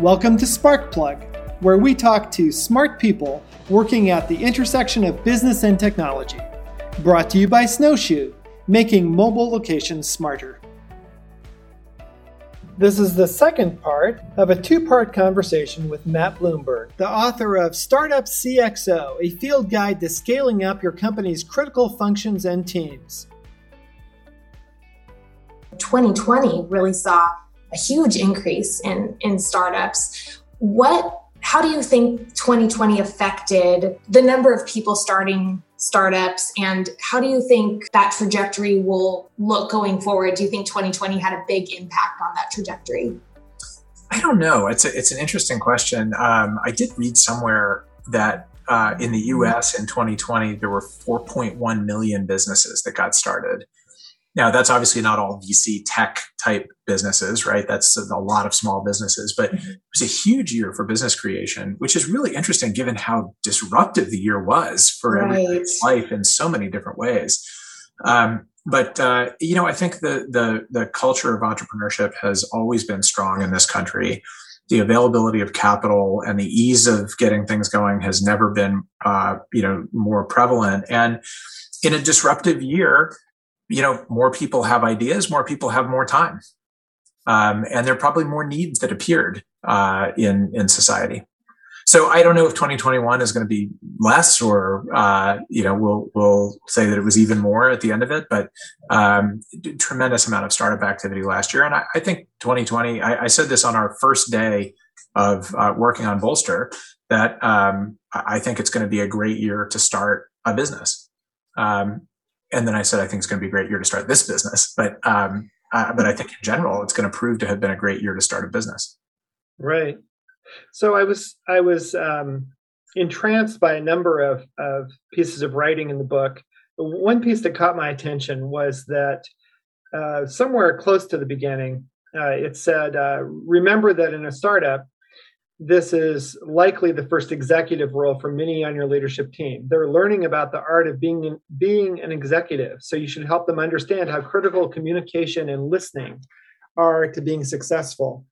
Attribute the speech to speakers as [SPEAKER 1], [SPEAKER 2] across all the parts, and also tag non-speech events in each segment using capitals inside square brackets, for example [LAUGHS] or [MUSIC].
[SPEAKER 1] Welcome to Sparkplug, where we talk to smart people working at the intersection of business and technology. Brought to you by Snowshoe, making mobile locations smarter. This is the second part of a two part conversation with Matt Blumberg, the author of Startup CXO, a field guide to scaling up your company's critical functions and teams.
[SPEAKER 2] 2020 really saw a huge increase in, in startups. What how do you think 2020 affected the number of people starting startups? And how do you think that trajectory will look going forward? Do you think 2020 had a big impact on that trajectory?
[SPEAKER 3] I don't know. It's a, it's an interesting question. Um, i did read somewhere that uh, in the us in 2020 there were 4.1 million businesses that got started now, that's obviously not all VC tech type businesses, right? That's a lot of small businesses, but mm-hmm. it was a huge year for business creation, which is really interesting given how disruptive the year was for right. everybody's life in so many different ways. Um, but uh, you know, I think the the the culture of entrepreneurship has always been strong in this country. The availability of capital and the ease of getting things going has never been, uh, you know, more prevalent. And in a disruptive year, you know, more people have ideas, more people have more time. Um, and there are probably more needs that appeared uh, in in society. So I don't know if 2021 is going to be less, or uh, you know, we'll we'll say that it was even more at the end of it. But um, tremendous amount of startup activity last year, and I, I think 2020. I, I, said this on our first day of uh, working on Bolster that um, I think it's going to be a great year to start a business. Um, and then I said, I think it's going to be a great year to start this business. But um, uh, but I think in general, it's going to prove to have been a great year to start a business.
[SPEAKER 1] Right. So I was I was um, entranced by a number of of pieces of writing in the book. One piece that caught my attention was that uh, somewhere close to the beginning, uh, it said, uh, "Remember that in a startup, this is likely the first executive role for many on your leadership team. They're learning about the art of being being an executive, so you should help them understand how critical communication and listening are to being successful.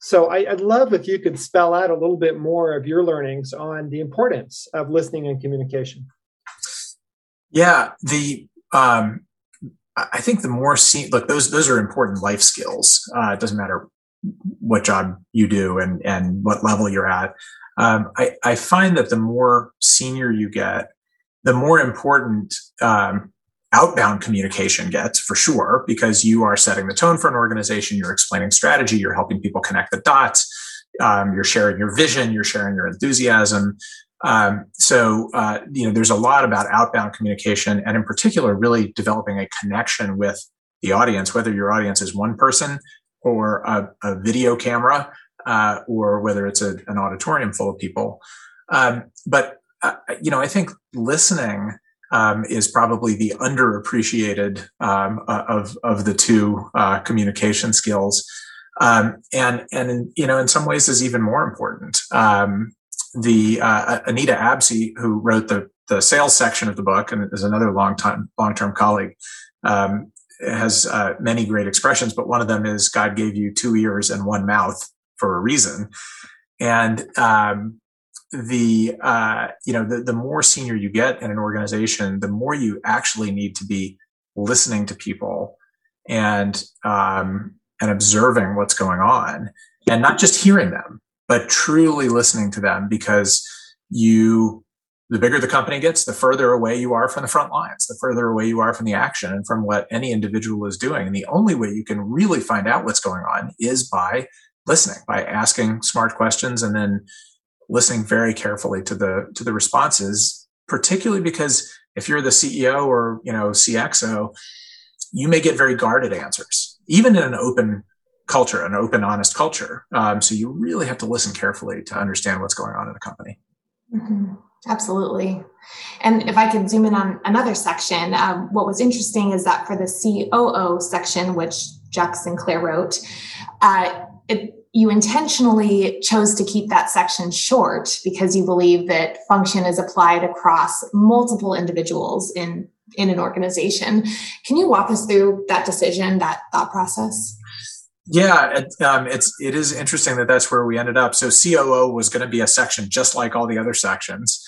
[SPEAKER 1] So I, would love if you could spell out a little bit more of your learnings on the importance of listening and communication.
[SPEAKER 3] Yeah, the um, I think the more see look those those are important life skills. Uh, it doesn't matter what job you do and and what level you're at. Um, I, I find that the more senior you get, the more important um, outbound communication gets for sure, because you are setting the tone for an organization, you're explaining strategy, you're helping people connect the dots, um, you're sharing your vision, you're sharing your enthusiasm. Um, so, uh, you know, there's a lot about outbound communication, and in particular, really developing a connection with the audience, whether your audience is one person or a, a video camera, uh, or whether it's a, an auditorium full of people. Um, but uh, you know, I think listening um, is probably the underappreciated um, uh, of of the two uh, communication skills, um, and and in, you know, in some ways, is even more important. Um, the uh, Anita Absey, who wrote the the sales section of the book, and is another long time long term colleague. Um, has uh, many great expressions, but one of them is God gave you two ears and one mouth for a reason. And um, the uh, you know the, the more senior you get in an organization, the more you actually need to be listening to people and um, and observing what's going on, and not just hearing them, but truly listening to them because you the bigger the company gets, the further away you are from the front lines, the further away you are from the action and from what any individual is doing. And the only way you can really find out what's going on is by listening, by asking smart questions and then listening very carefully to the to the responses, particularly because if you're the CEO or you know CXO, you may get very guarded answers, even in an open culture, an open, honest culture. Um, so you really have to listen carefully to understand what's going on in the company.
[SPEAKER 2] Mm-hmm. Absolutely. And if I could zoom in on another section, um, what was interesting is that for the COO section, which Jack Sinclair wrote, uh, it, you intentionally chose to keep that section short because you believe that function is applied across multiple individuals in in an organization. Can you walk us through that decision, that thought process?
[SPEAKER 3] Yeah, it, um, it's it is interesting that that's where we ended up. So COO was going to be a section just like all the other sections,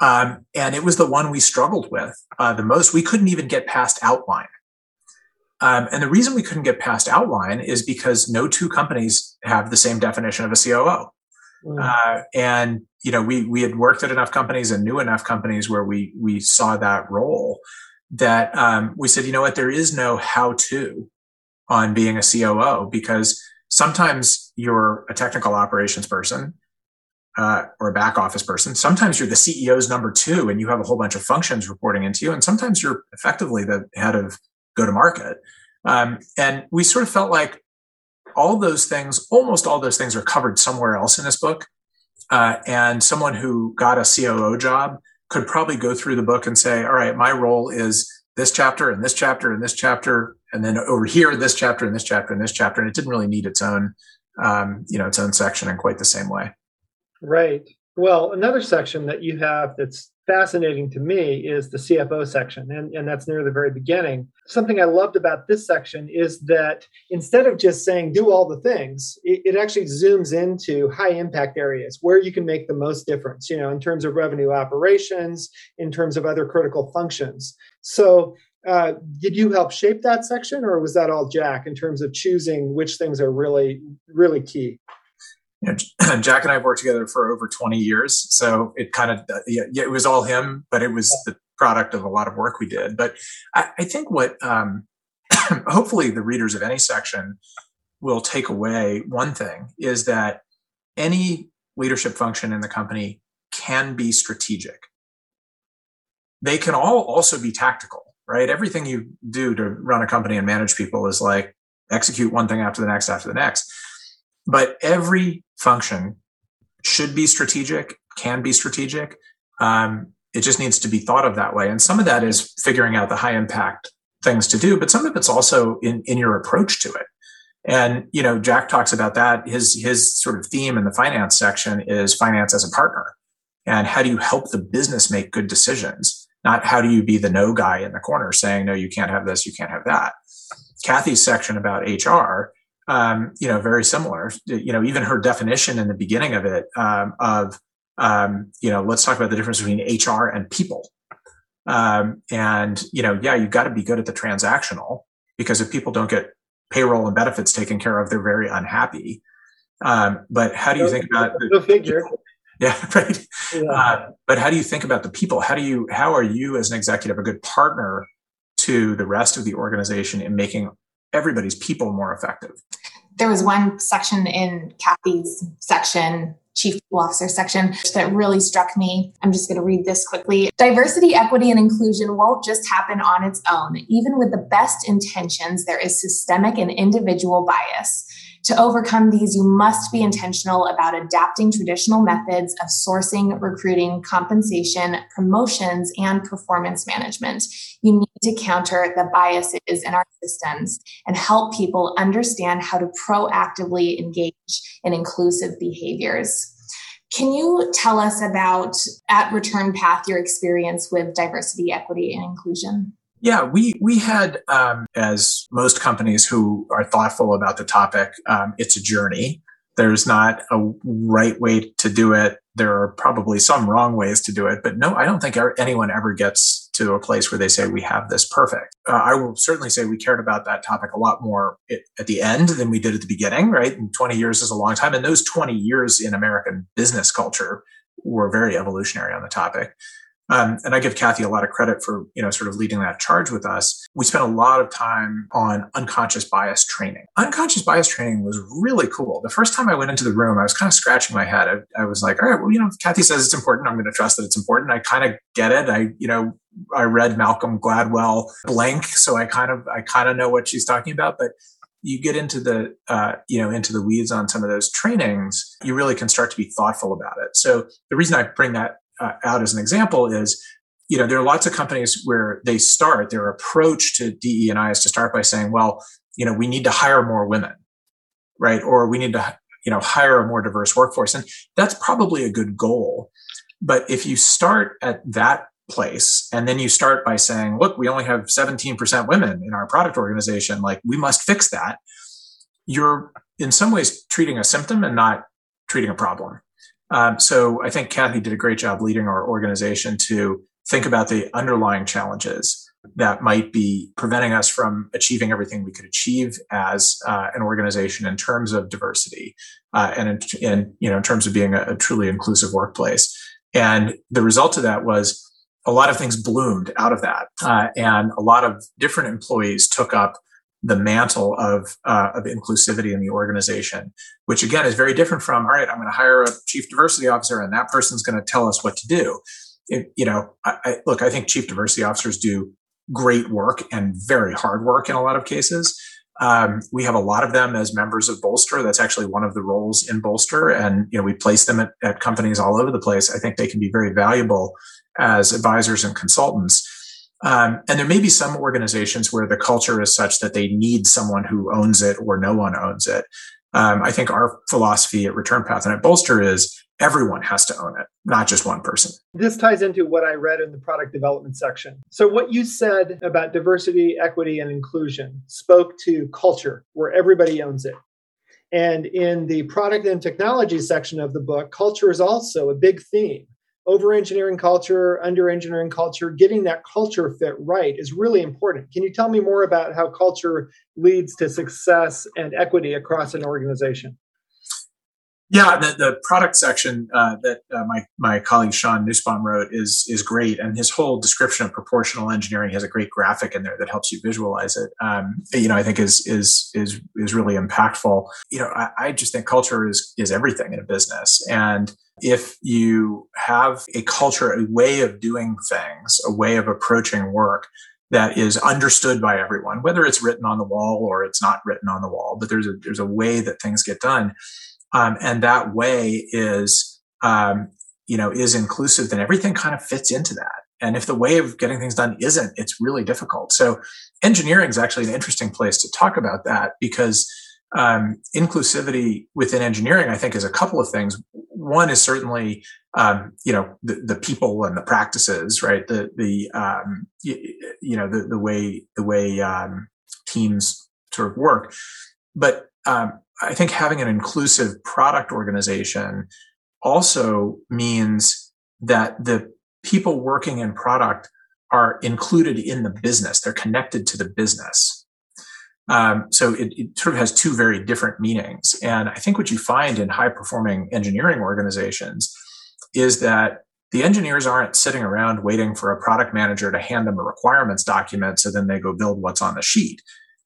[SPEAKER 3] um, and it was the one we struggled with uh, the most. We couldn't even get past outline, um, and the reason we couldn't get past outline is because no two companies have the same definition of a COO. Mm. Uh, and you know, we we had worked at enough companies and knew enough companies where we we saw that role that um, we said, you know what, there is no how to on being a COO because sometimes you're a technical operations person uh, or a back office person. Sometimes you're the CEO's number two and you have a whole bunch of functions reporting into you. And sometimes you're effectively the head of go to market. Um, and we sort of felt like all those things, almost all those things are covered somewhere else in this book. Uh, and someone who got a COO job could probably go through the book and say, all right, my role is this chapter and this chapter and this chapter and then over here this chapter and this chapter and this chapter and it didn't really need its own um, you know its own section in quite the same way
[SPEAKER 1] right. Well another section that you have that's fascinating to me is the cfo section and, and that's near the very beginning. Something i loved about this section is that instead of just saying do all the things it, it actually zooms into high impact areas where you can make the most difference you know in terms of revenue operations in terms of other critical functions. So uh, did you help shape that section or was that all jack in terms of choosing which things are really really key
[SPEAKER 3] you know, [CLEARS THROAT] jack and i've worked together for over 20 years so it kind of yeah, it was all him but it was the product of a lot of work we did but i, I think what um, [CLEARS THROAT] hopefully the readers of any section will take away one thing is that any leadership function in the company can be strategic they can all also be tactical right? Everything you do to run a company and manage people is like execute one thing after the next after the next. But every function should be strategic, can be strategic. Um, it just needs to be thought of that way. And some of that is figuring out the high impact things to do, but some of it's also in, in your approach to it. And, you know, Jack talks about that. His, his sort of theme in the finance section is finance as a partner. And how do you help the business make good decisions? not how do you be the no guy in the corner saying, no, you can't have this, you can't have that. Kathy's section about HR, um, you know, very similar. You know, even her definition in the beginning of it um, of, um, you know, let's talk about the difference between HR and people. Um, and you know, yeah, you've got to be good at the transactional because if people don't get payroll and benefits taken care of, they're very unhappy. Um, but how do you think about
[SPEAKER 1] the figure? [LAUGHS]
[SPEAKER 3] Yeah, right. Yeah. Uh, but how do you think about the people? How do you how are you as an executive a good partner to the rest of the organization in making everybody's people more effective?
[SPEAKER 2] There was one section in Kathy's section chief people officer section that really struck me. I'm just going to read this quickly. Diversity, equity, and inclusion won't just happen on its own. Even with the best intentions, there is systemic and individual bias. To overcome these, you must be intentional about adapting traditional methods of sourcing, recruiting, compensation, promotions, and performance management. You need to counter the biases in our systems and help people understand how to proactively engage in inclusive behaviors. Can you tell us about at Return Path your experience with diversity, equity, and inclusion?
[SPEAKER 3] Yeah, we we had um, as most companies who are thoughtful about the topic, um, it's a journey. There's not a right way to do it. There are probably some wrong ways to do it, but no, I don't think anyone ever gets to a place where they say we have this perfect. Uh, I will certainly say we cared about that topic a lot more at the end than we did at the beginning. Right, and 20 years is a long time, and those 20 years in American business culture were very evolutionary on the topic. Um, and I give Kathy a lot of credit for, you know, sort of leading that charge with us. We spent a lot of time on unconscious bias training. Unconscious bias training was really cool. The first time I went into the room, I was kind of scratching my head. I, I was like, all right, well, you know, Kathy says it's important. I'm going to trust that it's important. I kind of get it. I, you know, I read Malcolm Gladwell Blink, so I kind of, I kind of know what she's talking about, but you get into the uh, you know into the weeds on some of those trainings you really can start to be thoughtful about it so the reason i bring that uh, out as an example is you know there are lots of companies where they start their approach to DE and I is to start by saying, well, you know, we need to hire more women, right? Or we need to you know hire a more diverse workforce, and that's probably a good goal. But if you start at that place and then you start by saying, look, we only have 17% women in our product organization, like we must fix that you're in some ways treating a symptom and not treating a problem. Um, so I think Kathy did a great job leading our organization to think about the underlying challenges that might be preventing us from achieving everything we could achieve as uh, an organization in terms of diversity uh, and in, in, you know in terms of being a, a, truly inclusive workplace. And the result of that was a lot of things bloomed out of that, uh, and a lot of different employees took up the mantle of uh, of inclusivity in the organization, which again is very different from all right, I'm going to hire a chief diversity officer, and that person's going to tell us what to do. It, you know, I, I, look, I think chief diversity officers do great work and very hard work in a lot of cases. Um, we have a lot of them as members of Bolster. That's actually one of the roles in Bolster, and you know we place them at, at companies all over the place. I think they can be very valuable as advisors and consultants. Um, and there may be some organizations where the culture is such that they need someone who owns it or no one owns it. Um, I think our philosophy at Return Path and at Bolster is everyone has to own it, not just one person.
[SPEAKER 1] This ties into what I read in the product development section. So, what you said about diversity, equity, and inclusion spoke to culture, where everybody owns it. And in the product and technology section of the book, culture is also a big theme over engineering culture, under engineering culture, getting that culture fit right is really important. Can you tell me more about how culture leads to success and equity across an organization?
[SPEAKER 3] Yeah, the, the product section uh, that uh, my my colleague Sean Nussbaum wrote is is great, and his whole description of proportional engineering has a great graphic in there that helps you visualize it. Um, you know, I think is is is is really impactful. You know, I, I just think culture is is everything in a business, and if you have a culture, a way of doing things, a way of approaching work that is understood by everyone, whether it's written on the wall or it's not written on the wall, but there's a there's a way that things get done um, and that way is um, you know is inclusive then everything kind of fits into that. And if the way of getting things done isn't it's really difficult. So engineering is actually an interesting place to talk about that because um, inclusivity within engineering i think is a couple of things. One is certainly um, you know the, the, people and the practices right? The the um, you, you, know the, the way the way um, teams sort of work. But um, I think having an inclusive product organization also means that the people working in product are included in the business. They're connected to the business. Um, so it, it, sort of has two very different meanings. And I think what you find in high performing engineering organizations is that the engineers aren't sitting around waiting for a product manager to hand them a requirements document so then they go build what's on the sheet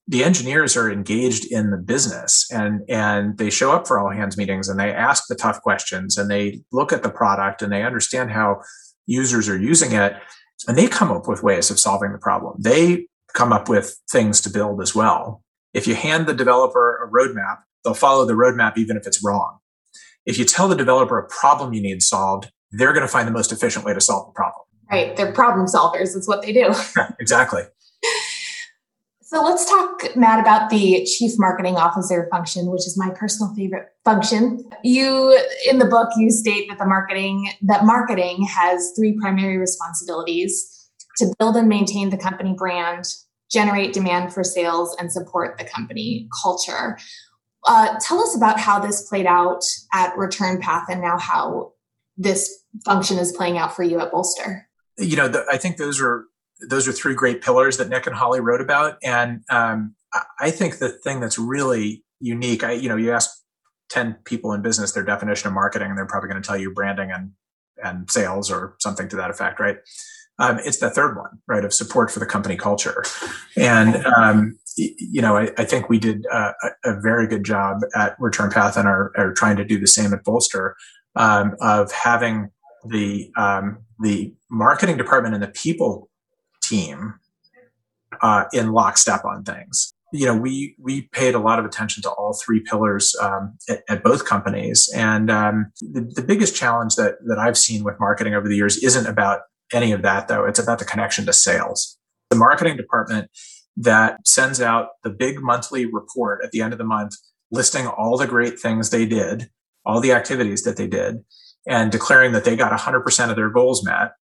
[SPEAKER 3] the engineers are engaged in the business and and they show up for all hands meetings and they ask the tough questions and they look at the product and they understand how users are using it. And they come up with ways of solving the problem. They come up with things to build as well. If you hand the developer a roadmap they'll follow the roadmap even if it's wrong. If you tell the developer a problem you need solved they're going to find the most efficient way to solve the problem.
[SPEAKER 2] Right they're problem solvers it's what they do. [LAUGHS]
[SPEAKER 3] Exactly
[SPEAKER 2] so let's talk, Matt, about the chief marketing officer function, which is my personal favorite function. You, in the book, you state that the marketing, that marketing has three primary responsibilities to build and maintain the company brand, generate demand for sales, and support the company culture. Uh, tell us about how this played out at Return Path and now how this function is playing out for you at Bolster.
[SPEAKER 3] You know, the, I think those are those are three great pillars that Nick and Holly wrote about. And um, I think the thing that's really unique, I, you know, you ask 10 people in business their definition of marketing, and they're probably going to tell you branding and, and sales or something to that effect, right? Um, it's the third one, right, of support for the company culture. And, um, you know, I, I, think we did a, a, very good job at Return Path and are, are trying to do the same at Bolster um, of having the um, the marketing department and the people team uh, in lockstep on things. You know, we we paid a lot of attention to all three pillars um, at, at, both companies, and um, the, the biggest challenge that that I've seen with marketing over the years isn't about any of that, though. It's about the connection to sales. The marketing department that sends out the big monthly report at the end of the month, listing all the great things they did, all the activities that they did, and declaring that they got 100% of their goals met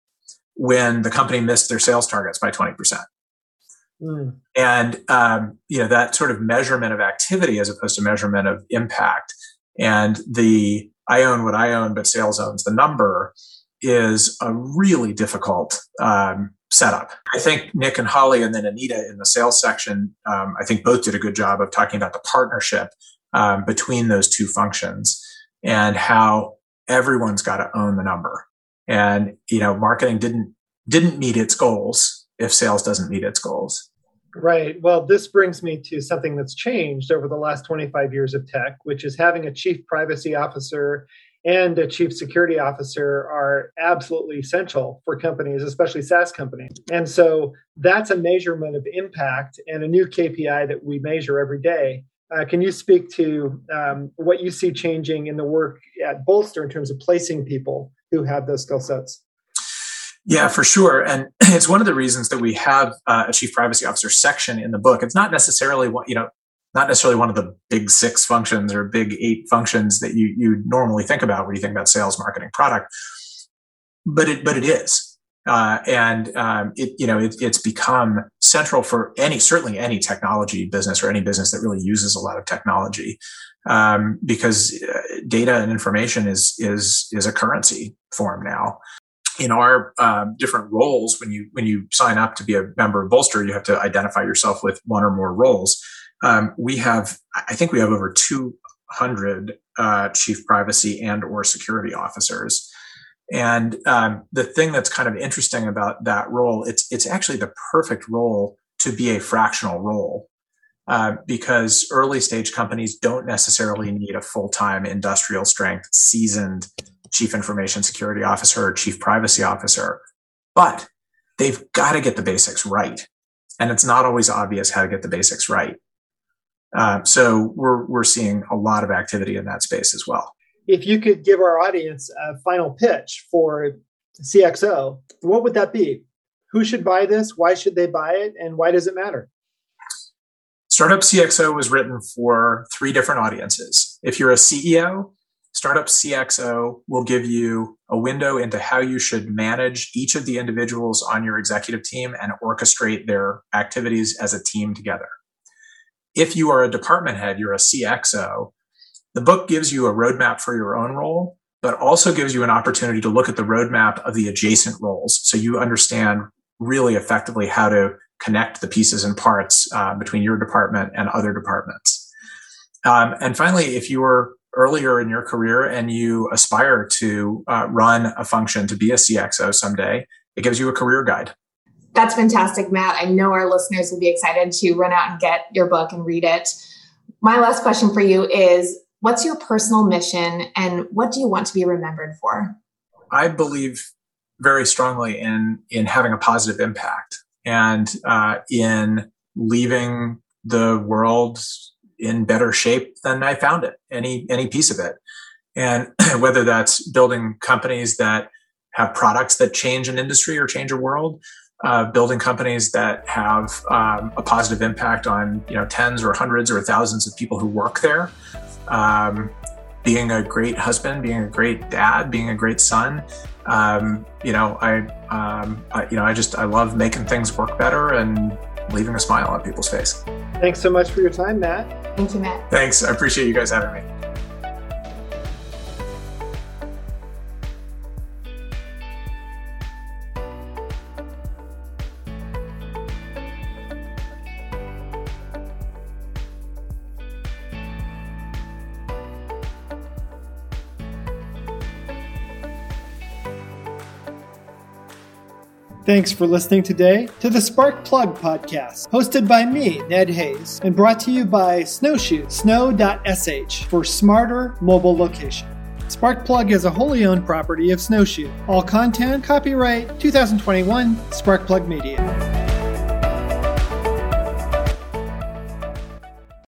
[SPEAKER 3] when the company missed their sales targets by 20%. Mm. And um, you know that sort of measurement of activity as opposed to measurement of impact. And the I own what I own, but sales owns the number is a really difficult um, setup. I think Nick and Holly, and then Anita in the sales section, um, I think both did a good job of talking about the partnership um, between those two functions and how everyone's got to own the number. And you know, marketing didn't didn't meet its goals if sales doesn't meet its goals.
[SPEAKER 1] Right. Well, this brings me to something that's changed over the last 25 years of tech, which is having a chief privacy officer and a chief security officer are absolutely essential for companies, especially SaaS companies. And so that's a measurement of impact and a new KPI that we measure every day. Uh, can you speak to um, what you see changing in the work at Bolster in terms of placing people who had those skill sets?
[SPEAKER 3] Yeah, for sure. And [CLEARS THROAT] it's one of the reasons that we have uh, a chief privacy officer section in the book. It's not necessarily what, you know, not necessarily one of the big six functions or big eight functions that you, you normally think about when you think about sales, marketing, product, but it, but it is. Uh, and um, it, you know, it, it's become central for any, certainly any technology business or any business that really uses a lot of technology, um, because uh, data and information is is is a currency form now. In our um, different roles when you when you sign up to be a member of bolster you have to identify yourself with one or more roles. Um, we have i think we have over 200 uh, chief privacy and or security officers. And um, the thing that's kind of interesting about that role it's it's actually the perfect role to be a fractional role uh, because early stage companies don't necessarily need a full-time industrial strength seasoned chief information security officer or chief privacy officer, but they've got to get the basics right. And it's not always obvious how to get the basics right. Uh, so we're, we're seeing a lot of activity in that space as well.
[SPEAKER 1] If you could give our audience a final pitch for CXO, what would that be? Who should buy this? Why should they buy it? And why does it matter?
[SPEAKER 3] Startup CXO was written for three different audiences. If you're a CEO, Startup CXO will give you a window into how you should manage each of the individuals on your executive team and orchestrate their activities as a team together. If you are a department head, you're a CXO, the book gives you a roadmap for your own role, but also gives you an opportunity to look at the roadmap of the adjacent roles so you understand really effectively how to connect the pieces and parts uh, between your department and other departments. Um, and finally, if you are earlier in your career and you aspire to uh, run a function to be a CXO someday, it gives you a career guide.
[SPEAKER 2] That's fantastic, Matt. I know our listeners will be excited to run out and get your book and read it. My last question for you is what's your personal mission and what do you want to be remembered for?
[SPEAKER 3] I believe very strongly in in having a positive impact and uh, in leaving the world in better shape than I found it, any, any piece of it. And [CLEARS THROAT] whether that's building companies that have products that change an industry or change a world, uh, building companies that have um, a positive impact on you know tens or hundreds or thousands of people who work there, um, being a great husband, being a great dad, being a great son. Um, you know, I, um, I, you know, I just I love making things work better and leaving a smile on people's face.
[SPEAKER 1] Thanks so much for your time, Matt.
[SPEAKER 2] Thank you, Matt.
[SPEAKER 3] Thanks. I appreciate you guys having me.
[SPEAKER 1] Thanks for listening today to the Spark Plug podcast, hosted by me, Ned Hayes, and brought to you by Snowshoe, snow.sh for smarter mobile location. Sparkplug is a wholly owned property of Snowshoe. All content copyright 2021 Sparkplug Media.